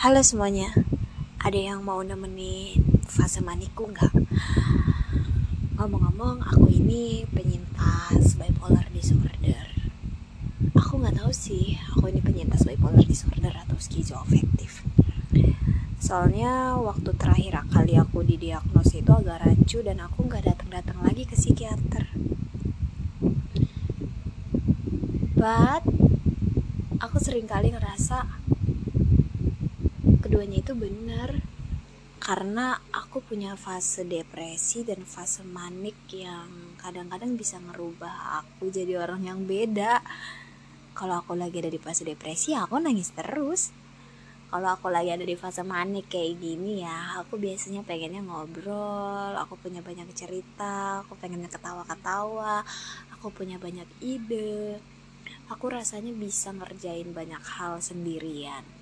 Halo semuanya, ada yang mau nemenin fase manikku nggak? Ngomong-ngomong, aku ini penyintas bipolar disorder. Aku nggak tahu sih, aku ini penyintas bipolar disorder atau skizoafektif. Soalnya waktu terakhir kali aku didiagnos itu agak rancu dan aku nggak datang-datang lagi ke psikiater. But aku sering kali ngerasa keduanya itu benar. Karena aku punya fase depresi dan fase manik yang kadang-kadang bisa ngerubah aku jadi orang yang beda. Kalau aku lagi ada di fase depresi aku nangis terus. Kalau aku lagi ada di fase manik kayak gini ya aku biasanya pengennya ngobrol aku punya banyak cerita aku pengennya ketawa-ketawa aku punya banyak ide. Aku rasanya bisa ngerjain banyak hal sendirian.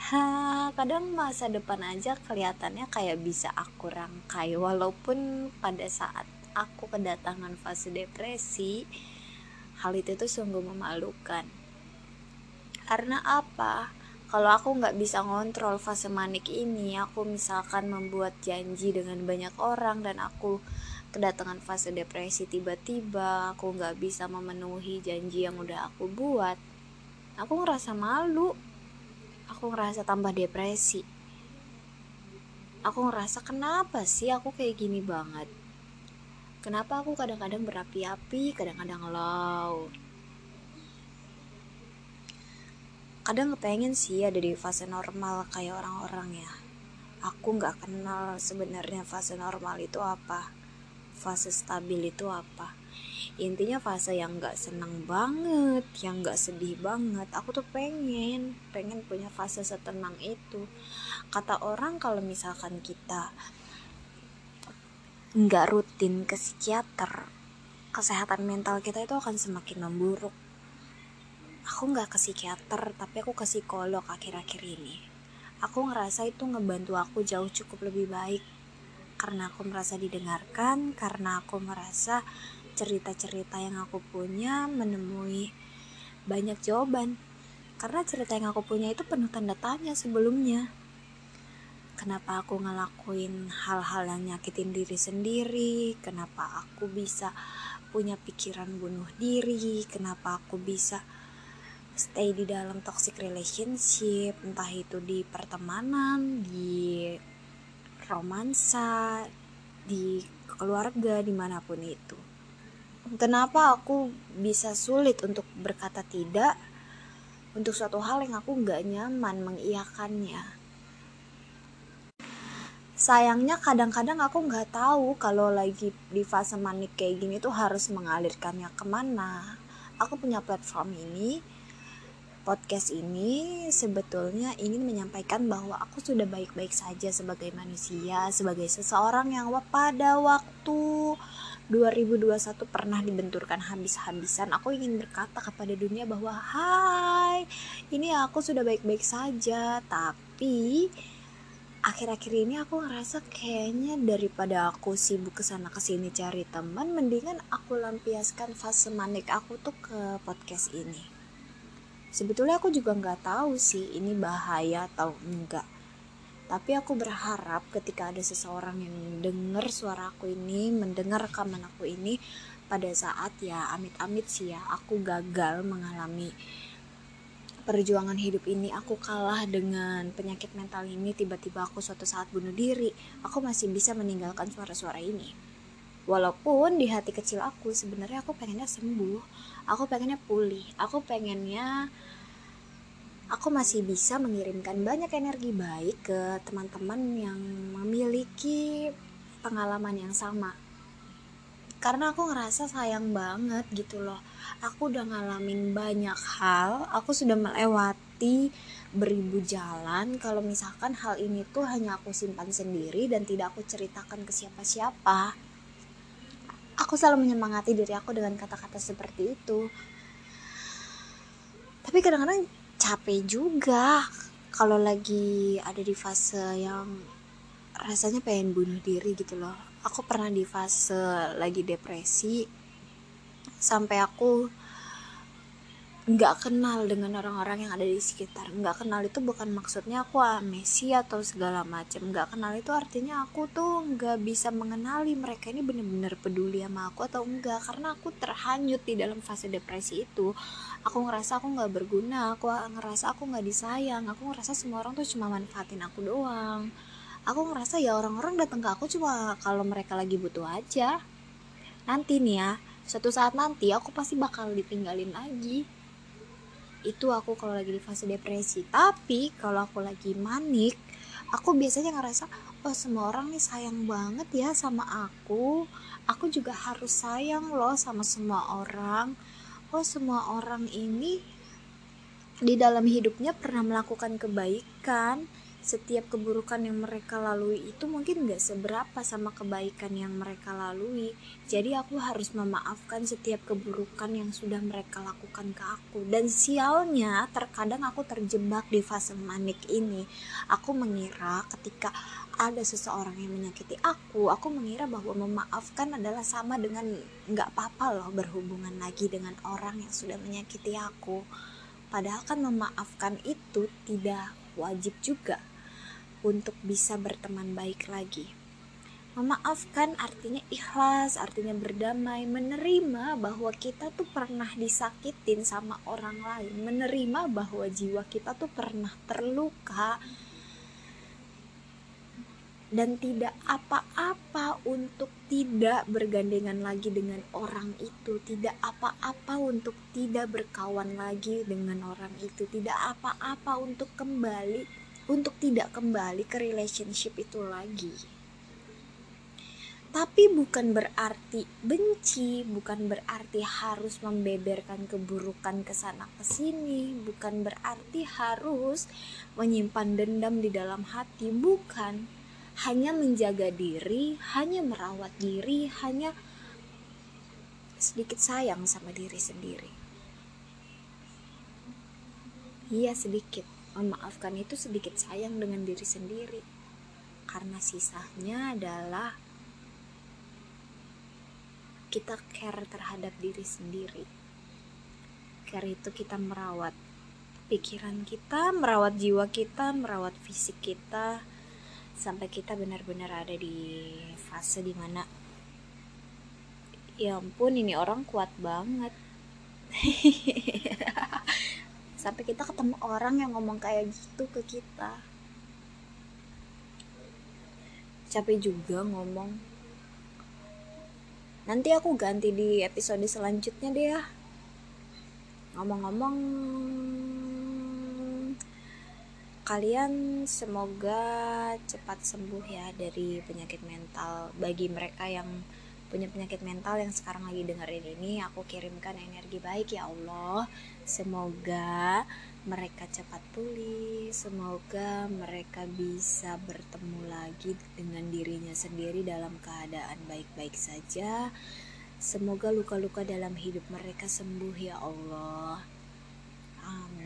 Ha, kadang masa depan aja kelihatannya kayak bisa aku rangkai. Walaupun pada saat aku kedatangan fase depresi hal itu tuh sungguh memalukan. Karena apa? Kalau aku nggak bisa ngontrol fase manik ini aku misalkan membuat janji dengan banyak orang dan aku kedatangan fase depresi tiba-tiba aku nggak bisa memenuhi janji yang udah aku buat aku ngerasa malu aku ngerasa tambah depresi. Aku ngerasa kenapa sih aku kayak gini banget? Kenapa aku kadang-kadang berapi-api kadang-kadang low kadang kepengen sih ada di fase normal kayak orang-orang ya. Aku nggak kenal sebenarnya fase normal itu apa fase stabil itu apa? Intinya fase yang gak seneng banget yang gak sedih banget aku tuh pengen pengen punya fase setenang itu. Kata orang kalau misalkan kita nggak rutin ke psikiater kesehatan mental kita itu akan semakin memburuk. Aku nggak ke psikiater tapi aku ke psikolog akhir-akhir ini. Aku ngerasa itu ngebantu aku jauh cukup lebih baik karena aku merasa didengarkan, karena aku merasa cerita-cerita yang aku punya menemui banyak jawaban. Karena cerita yang aku punya itu penuh tanda tanya sebelumnya. Kenapa aku ngelakuin hal-hal yang nyakitin diri sendiri? Kenapa aku bisa punya pikiran bunuh diri? Kenapa aku bisa stay di dalam toxic relationship, entah itu di pertemanan, di romansa di keluarga di mana pun itu. Kenapa aku bisa sulit untuk berkata tidak? Untuk suatu hal yang aku nggak nyaman mengiyakannya. Sayangnya kadang-kadang aku nggak tahu kalau lagi di fase manik kayak gini tuh harus mengalirkannya ke mana. Aku punya platform ini podcast ini sebetulnya ingin menyampaikan bahwa aku sudah baik-baik saja sebagai manusia, sebagai seseorang yang pada waktu 2021 pernah dibenturkan habis-habisan. Aku ingin berkata kepada dunia bahwa hai, ini aku sudah baik-baik saja, tapi akhir-akhir ini aku ngerasa kayaknya daripada aku sibuk ke sana ke sini cari teman, mendingan aku lampiaskan fase manik aku tuh ke podcast ini sebetulnya aku juga nggak tahu sih ini bahaya atau enggak. Tapi aku berharap ketika ada seseorang yang dengar suara aku ini mendengar rekaman aku ini pada saat ya amit-amit sih ya aku gagal mengalami perjuangan hidup ini aku kalah dengan penyakit mental ini tiba-tiba aku suatu saat bunuh diri aku masih bisa meninggalkan suara-suara ini walaupun di hati kecil aku sebenarnya aku pengennya sembuh aku pengennya pulih aku pengennya aku masih bisa mengirimkan banyak energi baik ke teman-teman yang memiliki pengalaman yang sama. Karena aku ngerasa sayang banget gitu loh. Aku udah ngalamin banyak hal aku sudah melewati beribu jalan. Kalau misalkan hal ini tuh hanya aku simpan sendiri dan tidak aku ceritakan ke siapa-siapa aku selalu menyemangati diri aku dengan kata-kata seperti itu. Tapi kadang-kadang capek juga. Kalau lagi ada di fase yang rasanya pengen bunuh diri gitu loh. Aku pernah di fase lagi depresi. Sampai aku nggak kenal dengan orang-orang yang ada di sekitar. Nggak kenal itu bukan maksudnya aku amnesia atau segala macam. Nggak kenal itu artinya aku tuh nggak bisa mengenali mereka ini bener-bener peduli sama aku atau enggak karena aku terhanyut di dalam fase depresi itu. Aku ngerasa aku nggak berguna aku ngerasa aku nggak disayang aku ngerasa semua orang tuh cuma manfaatin aku doang. Aku ngerasa ya orang-orang datang ke aku cuma kalau mereka lagi butuh aja. Nanti nih ya suatu saat nanti aku pasti bakal ditinggalin lagi itu aku kalau lagi di fase depresi. Tapi kalau aku lagi manik aku biasanya ngerasa oh semua orang nih sayang banget ya sama aku. Aku juga harus sayang loh sama semua orang. Oh semua orang ini di dalam hidupnya pernah melakukan kebaikan setiap keburukan yang mereka lalui itu mungkin gak seberapa sama kebaikan yang mereka lalui. Jadi aku harus memaafkan setiap keburukan yang sudah mereka lakukan ke aku. Dan sialnya terkadang aku terjebak di fase manik ini. Aku mengira ketika ada seseorang yang menyakiti aku aku mengira bahwa memaafkan adalah sama dengan gak apa-apa loh berhubungan lagi dengan orang yang sudah menyakiti aku. Padahal kan memaafkan itu tidak wajib juga untuk bisa berteman baik lagi. Memaafkan artinya ikhlas, artinya berdamai, menerima bahwa kita tuh pernah disakitin sama orang lain, menerima bahwa jiwa kita tuh pernah terluka dan tidak apa-apa untuk tidak bergandengan lagi dengan orang itu, tidak apa-apa untuk tidak berkawan lagi dengan orang itu, tidak apa-apa untuk kembali untuk tidak kembali ke relationship itu lagi. Tapi bukan berarti benci, bukan berarti harus membeberkan keburukan ke sana ke sini, bukan berarti harus menyimpan dendam di dalam hati, bukan. Hanya menjaga diri, hanya merawat diri, hanya sedikit sayang sama diri sendiri. Iya sedikit memaafkan itu sedikit sayang dengan diri sendiri. Karena sisanya adalah kita care terhadap diri sendiri. Care itu kita merawat pikiran kita merawat jiwa kita merawat fisik kita sampai kita benar-benar ada di fase di mana ya ampun ini orang kuat banget sampai kita ketemu orang yang ngomong kayak gitu ke kita. Capek juga ngomong. Nanti aku ganti di episode selanjutnya deh ya. Ngomong-ngomong kalian semoga cepat sembuh ya dari penyakit mental bagi mereka yang punya penyakit mental yang sekarang lagi dengerin ini aku kirimkan energi baik ya Allah. Semoga mereka cepat pulih semoga mereka bisa bertemu lagi dengan dirinya sendiri dalam keadaan baik-baik saja. Semoga luka-luka dalam hidup mereka sembuh ya Allah. Amin